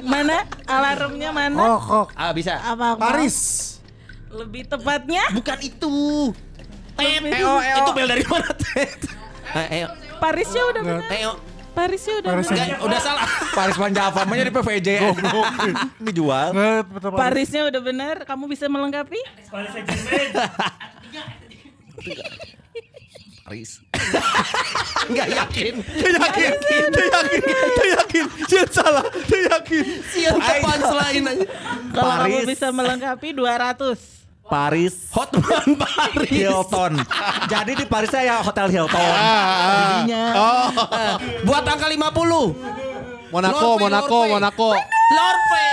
Mana? Alarmnya mana? Oh, kok. Ah bisa. Apa? Paris. Lebih tepatnya Bukan itu. Lebih- Itu bel dari mana, Tet? Eh, Eo. Parisnya udah benar. Eo. Parisnya udah Paris. Enggak, udah salah. Paris Van Java mah jadi PVJ. Dijual. Betul, Paris. Parisnya udah benar. Kamu bisa melengkapi? Paris. Enggak yakin. Dia yakin. Dia yakin. Dia yakin. Dia salah. Dia yakin. Sial depan selain aja. Kalau kamu bisa melengkapi 200. Paris. Hotman Paris. Hilton. Jadi di Paris saya Hotel Hilton. Jadinya. Buat angka 50. Monaco, Lorpe, Monaco, Lorpe. Monaco. Lorpe.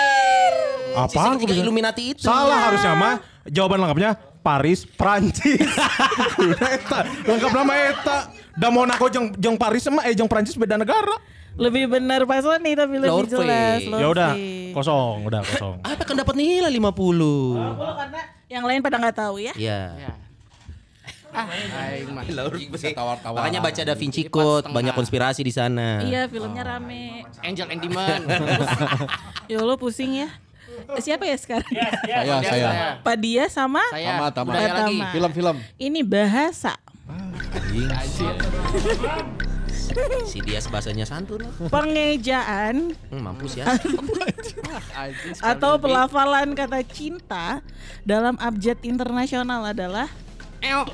Apaan Sisi aku ketiga bisa- Illuminati itu. Salah harusnya mah. Jawaban lengkapnya Paris, Prancis. eta, lengkap nama eta. Da Monaco jeung jeung Paris mah eh jeung Prancis beda negara. Lebih benar Pak Sony tapi lebih Lorpe. jelas. Ya udah, kosong, udah kosong. Apa kan dapat nilai 50? Oh, karena yang lain pada nggak tahu ya. Iya. Aing mah. Bisa tawar-tawar. Makanya baca Da Vinci Code, banyak konspirasi di sana. Iya, filmnya rame. Angel and Demon. Ya Allah pusing ya. Siapa ya sekarang? Saya, saya. Pak Dia sama Saya. Tama, tama. Budaya lagi. Film-film. ini bahasa. Si Dias bahasanya santun. Pengejaan Hmm, mampus ya. atau pelafalan kata cinta dalam abjad internasional adalah.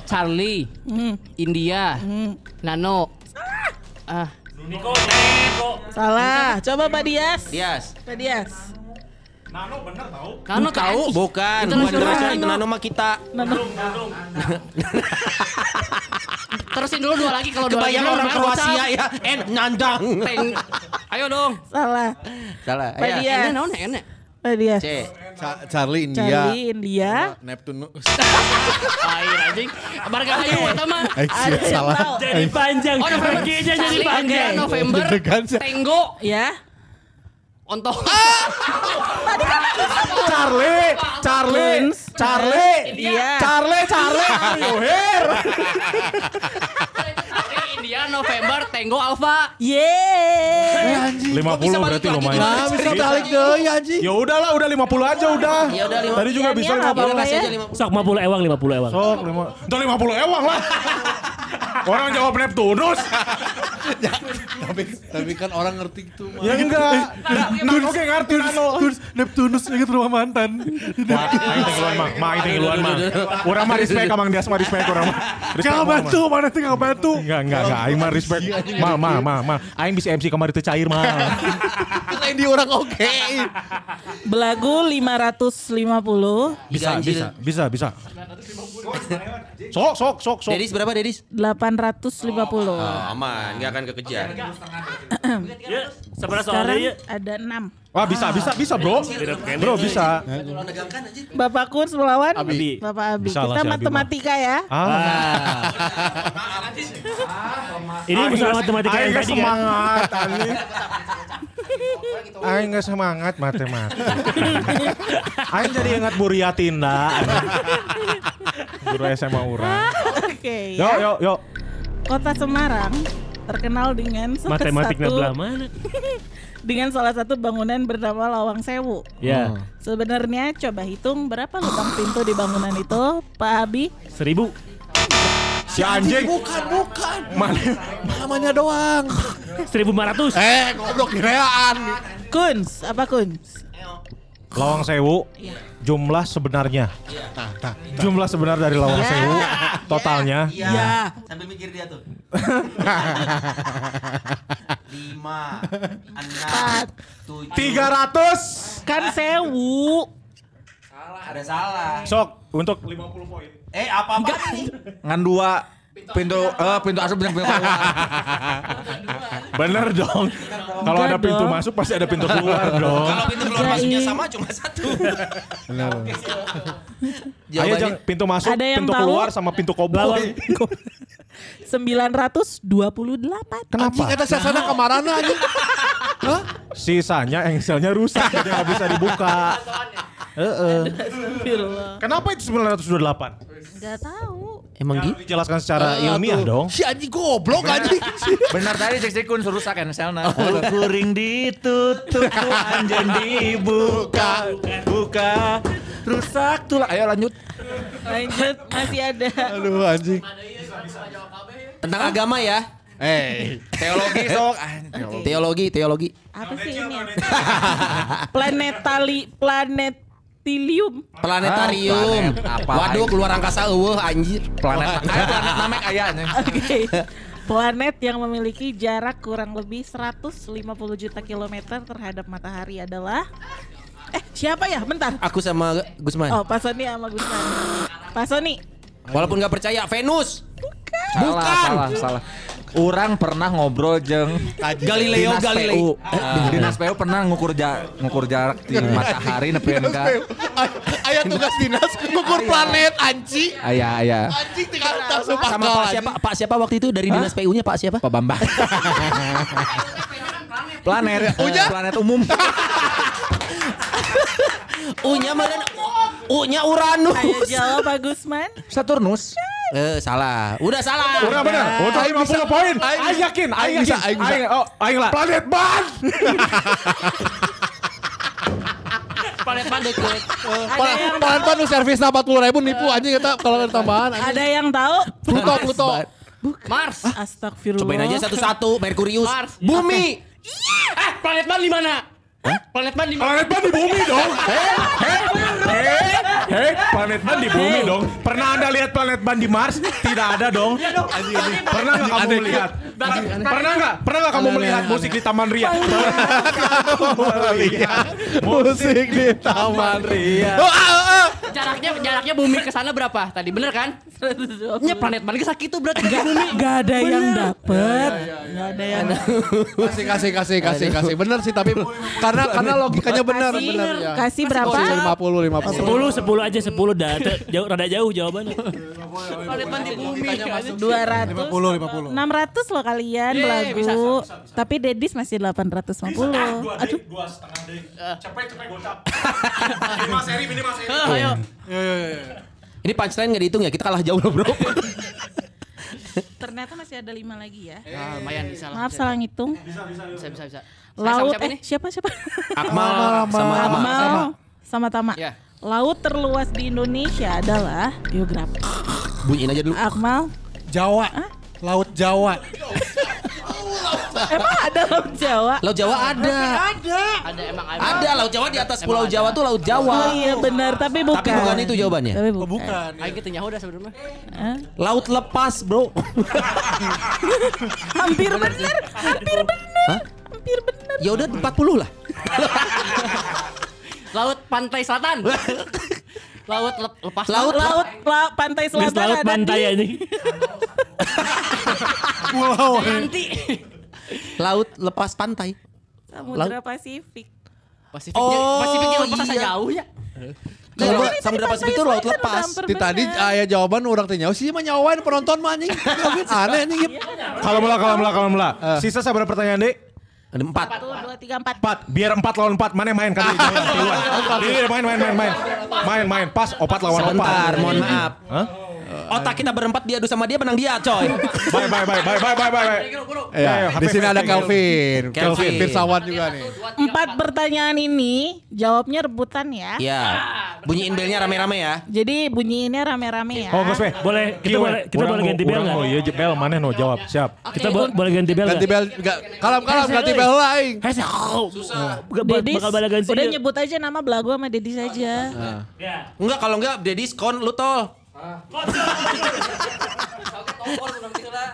Charlie, hmm, India, hmm. Nano. Ah, Niko, Niko. salah. Coba Pak Dias. Dias. Pak Dias. Nano Tahu? tahu. Bukan, bukan internasional itu nano mah kita. Terusin dulu dua lagi kalau dua lagi. Kebayang orang Kroasia ya. En nandang. Ayo dong. Salah. Salah. Ya. Dias. Enak naon enak. Pak Dias. C. Ca- Charlie India. Charlie India. Neptunus. Air anjing. Marga ayo eta mah. Eh, salah. Jadi panjang. Oh, November. G-nya jadi panjang. November. Tenggo. Ya. Ontok. Charlie, Charlie, Kunz. Charlie, India. Charlie, Charlie, India November Tenggo Alpha. Yeay. 50 berarti lumayan. Nah, bisa balik deh anjing. Ya udahlah, udah 50 aja udah. Ya udah, lima- Tadi juga Ya, bisa ya, nggak 50. apa-apa Kasih ya. aja lima. Sok 50 ewang, 50 ewang. Sok, lima. Udah 50 ewang lah. Orang jawab Neptunus. Tapi tapi kan orang ngerti itu mah. Ya enggak. Nano oke ngerti Nano. Terus Neptunus inget rumah mantan. Aing teh keluar mah, mah aing teh keluar mah. Urang mah respect ka Mang Dias mah respect urang mah. Respect Gak mah, bantu, mana tuh gak bantu. Enggak, enggak, enggak. Aing mah respect. Ma, ma, ma, ma. Aing bisa MC kamari teu cair mah. Kita di orang oke. Belagu 550. Bisa, bisa, bisa, bisa. Sok, sok, sok, sok. Dedis berapa Dedis? 850. Oh, aman, nggak akan kekejar. Ya, sebenarnya soalnya ya. ada 6. Wah, bisa, bisa, bisa, Bro. Bro, bisa. Bapak Kun melawan Abi. Bapak Abi. Bisa Kita si Abi mah. matematika ya. Ah, Ini masalah matematika yang tadi kan. semangat anjing. Aing nggak semangat matematika. Aing jadi ingat Buriatinda. Guru SMA urang. Oke. Yo, ya. yo, yo. Kota Semarang terkenal dengan salah Matematiknya satu belah mana? dengan salah satu bangunan bernama Lawang Sewu. Ya, Sebenarnya coba hitung berapa lubang pintu di bangunan itu, Pak Abi? seribu. Si anjing. Bukan, bukan. Mana? Namanya doang. Seribu lima ratus. Eh, goblok kiraan. Kunz, apa Kunz? Lawang Sewu. Jumlah sebenarnya. Jumlah sebenar dari Lawang Sewu totalnya. Ya. Sambil mikir dia tuh. Lima, Empat. tujuh. 300. Kan sewu. Ada salah. Sok untuk 50 poin. Eh apa apa? Ngan dua pintu eh pintu asup dan pintu keluar. Bener dong. Kalau ada pintu dong. masuk pasti ada pintu keluar dong. Kalau pintu keluar Jadi- masuknya sama cuma satu. Ayo jangan pintu masuk, Ada yang pintu tahu? keluar sama pintu koboi. 928. Kenapa? Anjing eta sasana kemarana anjing. Sisanya engselnya rusak jadi nggak bisa dibuka. Heeh. Kenapa itu 928? Gak tahu. Emang gitu? Dijelaskan secara ilmiah dong. Si anjing goblok anjing. Benar tadi cek cek kun rusak kan selna. Kuring ditutup anjen dibuka. Buka. Rusak tuh lah. Ayo lanjut. Lanjut, masih ada. Aduh anjing. Tentang agama ya. Eh, Teologi sok. Ah, Teologi, teologi. Apa sih ini? ya? Planetali, planetilium. Planetarium. Ah, planet apa? Waduh, keluar angkasa eueuh anjir. Planet. Ayo planet namek ayahnya. Oke. Planet yang memiliki jarak kurang lebih 150 juta kilometer terhadap matahari adalah Eh, siapa ya? Bentar. Aku sama Gusman. Oh, Pak Sony sama Gusman. Pak Sony. Walaupun nggak percaya, Venus. Salah, salah, salah. Orang pernah ngobrol jeng Galileo Dinas Galilei. PU. Eh, Dinas PU pernah ngukur ja, ngukur jarak di matahari nepieun ka. Aya tugas dinas ngukur planet anjing. Aya aya. Tak Sama Pak siapa? Pak siapa waktu itu dari dinas PU-nya Pak siapa? Pak Bambang. planet eh, planet umum. U-nya meureun U-nya Uranus. Ayo jawab Pak Gusman. Saturnus. Eh, salah. Udah salah. Udah bener. Untuk 50 poin. Aing yakin, aing yakin. aing bisa. Aing, oh, aing lah. Planet ban. Planet mana deket. Yang Palan pan nu servis na 40 ribu nipu anjing kita kalau ada tambahan anjing. ada yang tahu? Pluto, Pluto. Mars. Astagfirullah. Cobain aja satu-satu. Merkurius. Mars. Bumi. Eh, planet ban di mana? Planet ban di mana? Planet ban di bumi dong. Hei, hei, hei, hei, planet ban di bumi dong. Pernah anda lihat planet ban di Mars? Tidak ada dong. Pernah nggak kamu melihat? Pernah nggak? Pernah nggak kamu melihat musik di Taman Ria? Musik di Taman Ria. Oh, ah, ah. Jaraknya jaraknya bumi ke sana berapa tadi? Bener kan? Nya planet ban ke sakit tuh berarti ke bumi. Gak ada yang dapet. Gak ada yang Kasih kasih kasih kasih kasih. Bener sih tapi karena karena logikanya benar ya. kasih berapa? 50 50. 10 10 aja 10 dah. Te- Jauh rada jauh jawabannya. Di bumi. 200 50 50. 600 loh kalian belagu Tapi Dedis masih 850 Aduh Dua setengah deh. Cepet cepet gocap. Minimal seri minimal seri. Ayo. Ini punchline nggak dihitung ya? Kita kalah jauh loh bro. Ternyata masih ada 5 lagi ya Ah, lumayan bisa lah. Maaf salah ngitung Bisa bisa bisa. Saya Laut sama siapa eh siapa siapa Akmal sama Ama. Akmal sama Tama Ya. Laut terluas di Indonesia adalah Geografi Bunyiin aja dulu. Akmal Jawa. Laut Jawa. Emang ada Laut Jawa? Laut Jawa ada. Ada emang ada. Ada Laut Jawa di atas Pulau Jawa tuh Laut Oh Jawa. iya benar tapi bukan Tapi bukan itu jawabannya. Tapi Oh, bukan, bukan. Ayo kita nyaho dah sebenarnya. Hah? Laut lepas bro. Hampir benar Hampir benar Hah? Hampir benar Ya udah 40 lah. Laut pantai selatan. Laut lep- lepas Laut Laut la- pantai selatan laut pantai di ini. Pulau. nanti. Laut lepas pantai. Samudra Pasifik. Pasifiknya Oh, Pasifiknya lepas iya. jauh ya. Kalau ini Samudra Pasifik itu laut selatan lepas. Di tadi ayah jawaban orang tanya sih mah nyawain penonton mah anjing. Aneh anjing. Kalau mula kalau mula kalau mula. Sisa saya berapa pertanyaan deh? Ada empat. Satu, dua, tiga, empat. Empat, biar empat lawan empat. Mana yang main kan? Ini main main main main. Main main. Pas opat lawan opat. Sebentar, mohon maaf. Hah? Otak kita berempat diadu sama dia menang dia coy. Bye bye bye bye bye bye bye. Ya, di sini ada Kelvin. Kelvin. Pirsawan juga nih. Empat pertanyaan ini jawabnya rebutan ya. Ya, bunyiin belnya rame-rame ya. Jadi bunyiinnya rame-rame ya. Oh, Gus. Boleh kita boleh kita boleh ganti bel enggak? mau Iya, bel mana no jawab. Siap. Kita bo- boleh ganti bel Ganti bel enggak kalam-kalam ganti bel lah aing. Hei, susah. Dedis, Bakal ganti. udah nyebut aja nama belagu sama Dedi saja. Enggak kalau enggak Dedis kon lu tol.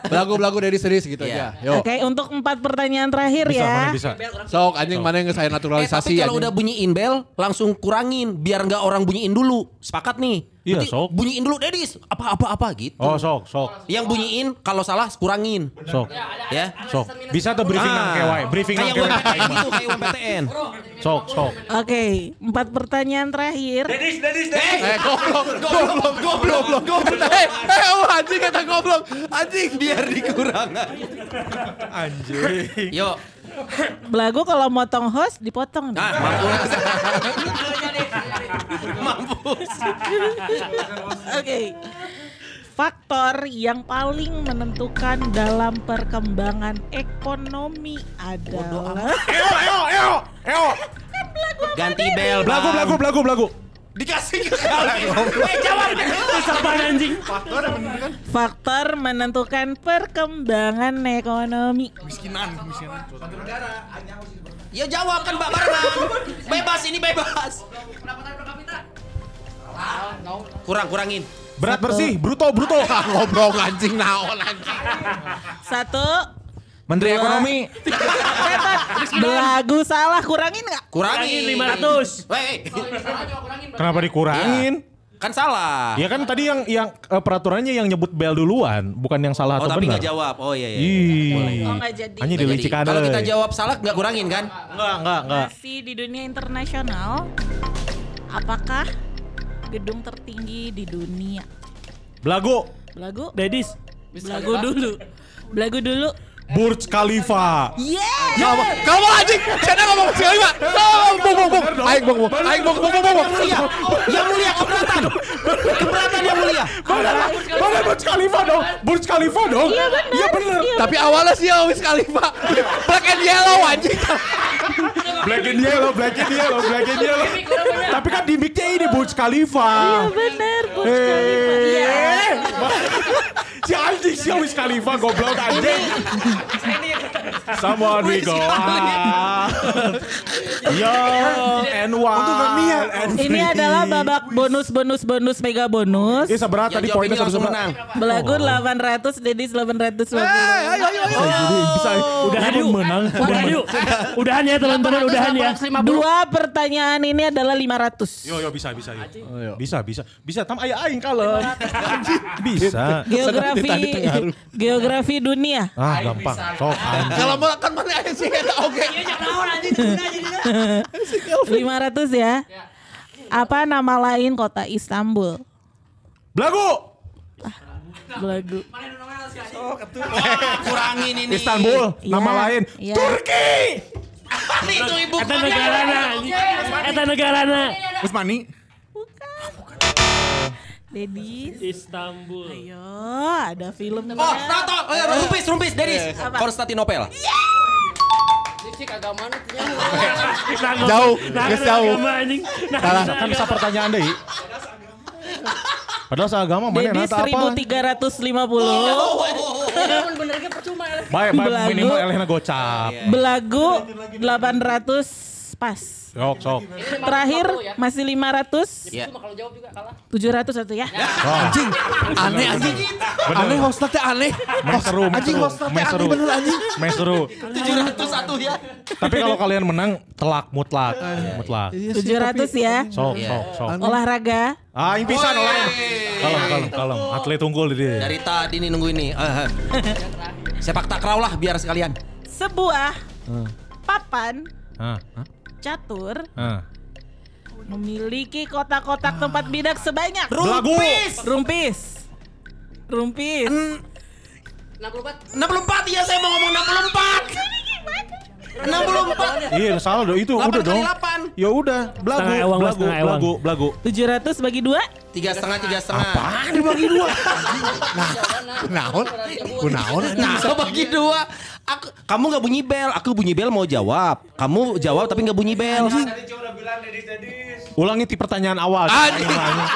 Belagu-belagu dari serius gitu Iya. aja. Yo. Oke, untuk empat pertanyaan terakhir Bisa, ya. mana bisa. Sok anjing mana yang saya Eh tapi naturalisasi kalau anjing. udah bunyiin bel langsung kurangin biar enggak orang bunyiin dulu. Sepakat nih. Iya, Berarti sok. Bunyiin dulu Dedis. Apa apa apa gitu. Oh, sok, sok, Yang bunyiin kalau salah kurangin. sok, Ya. sok. Bisa tuh briefing nang kewai, briefing nang Kayak kewai. Gitu, kayak UMPTN. Sok, sok. Oke, empat pertanyaan terakhir. Eh goblok, goblok, goblok, goblok. Eh, eh oh, anjing kata goblok. Anjing Biar dikurangan. Anjing. Yuk. Belagu kalau motong host dipotong. Nah, mampus. mampus. Oke. Faktor yang paling menentukan dalam perkembangan ekonomi adalah Eo, eo, eo, eo. Ganti bel. Belagu, belagu, belagu, belagu. Dikasih ke kali. Eh jawab. Apaan anjing? faktor menentukan perkembangan ekonomi. Ya jawab kan Mbak barengan. Bebas ini bebas. Kurang kurangin. Berat bersih, bruto, bruto. goblok anjing naon anjing. Satu. Menteri Dua. Ekonomi. Belagu salah kurangin nggak? Kurangin. 500. Weh. Kenapa dikurangin? Kan salah. Ya kan tadi yang yang eh, peraturannya yang nyebut bel duluan, bukan yang salah Oh atau tapi benar. nggak jawab. Oh iya iya. Ih. Oh nggak jadi. Hanya dilicik Kalau kita jawab salah nggak kurangin kan? Enggak, enggak, enggak. Masih di dunia internasional, apakah gedung tertinggi di dunia? Belagu, Belagu? Dedis. Belagu dulu. Belagu dulu. Burj Khalifa. Yeah. Kamu kamu anjing. Saya ngomong Pak. Oh, bong bong bong. Aing bong bong. Aing bong bong bong bong. Yang mulia keberatan. keberatan yang mulia. Mana Burj Khalifa dong? Burj Khalifa dong? Iya benar. Iya bener. Tapi awalnya sih Wiz Khalifa. Black and yellow anjing. Black and yellow, black and yellow, black and yellow. Tapi kan di mic-nya ini Burj Khalifa. Iya benar. Burj Khalifa. Eh, Si anjing si Wiz Khalifa goblok anjing. Someone we go out. Young and and Ini adalah babak bonus bonus bonus mega bonus. Ini seberapa Yang tadi poinnya seberapa? menang. Belagu 800, Dedis 850. Jadi bisa Udahan yuk. menang. Udahan yuk. Udahan ya teman-teman, udahan ya. Dua pertanyaan ini adalah 500. Yo yo bisa bisa yo. Bisa bisa bisa tam aya aing kalem. Bisa. Geografi geografi dunia. Ah gampang. Sok. Kalau mau kan mana aja sih oke. 500 ya. Apa nama lain kota Istanbul? Belagu. Belagu. Kurangin ini. Istanbul. Iya. Nama lain. Iya. Turki. Itu ibu Eta negarana. anjing. Eta negarana. Usmani. Dedis. Istanbul. Ayo, ada filmnya. Oh, Tato, eh, rumpis, rumpis, Dedis. Konstantinopel. Fisik agama. Jauh, geus jauh. Nah, Kan agama. kan sa pertanyaan deui. Padahal seagama mana Dedis nata apa? 1350. Namun benernya percuma ya. Baik, baik minimal elehna gocap. Belagu 800 pas. Sok, sok. Terakhir masih 500. Iya. Cuma kalau jawab juga kalah. 700 satu ya. Anjing. Aneh anjing. Aneh hostnya teh aneh. Mes seru, mes Anjing seru, hostnya teh aneh seru. bener anjing. Mes seru. 701 ya. Tapi kalau kalian menang telak mutlak, mutlak. 700 ya. Sok, Iya. sok, sok. Olahraga. Ah, yang pisan orang. Kalem, kalem, kalem. Atlet unggul di dia. Dari tadi nih nunggu ini. Eh, eh. Sepak takraw lah biar sekalian. Sebuah papan Ah, ah, catur ah. memiliki kotak-kotak tempat bidak sebanyak. Belagu. Rumpis. Rumpis. 64. 64 ya saya mau ngomong 64. 64. Iya, salah dong. Itu 8 udah dong. kali 8. Ya udah, belagu, Setengah ewang belagu, setengah ewang. belagu, belagu. 700 bagi dua. Tiga setengah, tiga setengah. Apaan dibagi dua? Kunaon? Kunaon? Nah, bagi dua. Aku, kamu nggak bunyi bel, aku bunyi bel mau jawab. Kamu jawab tapi nggak bunyi bel. Ulangi pertanyaan awal. Anjing. Anjing.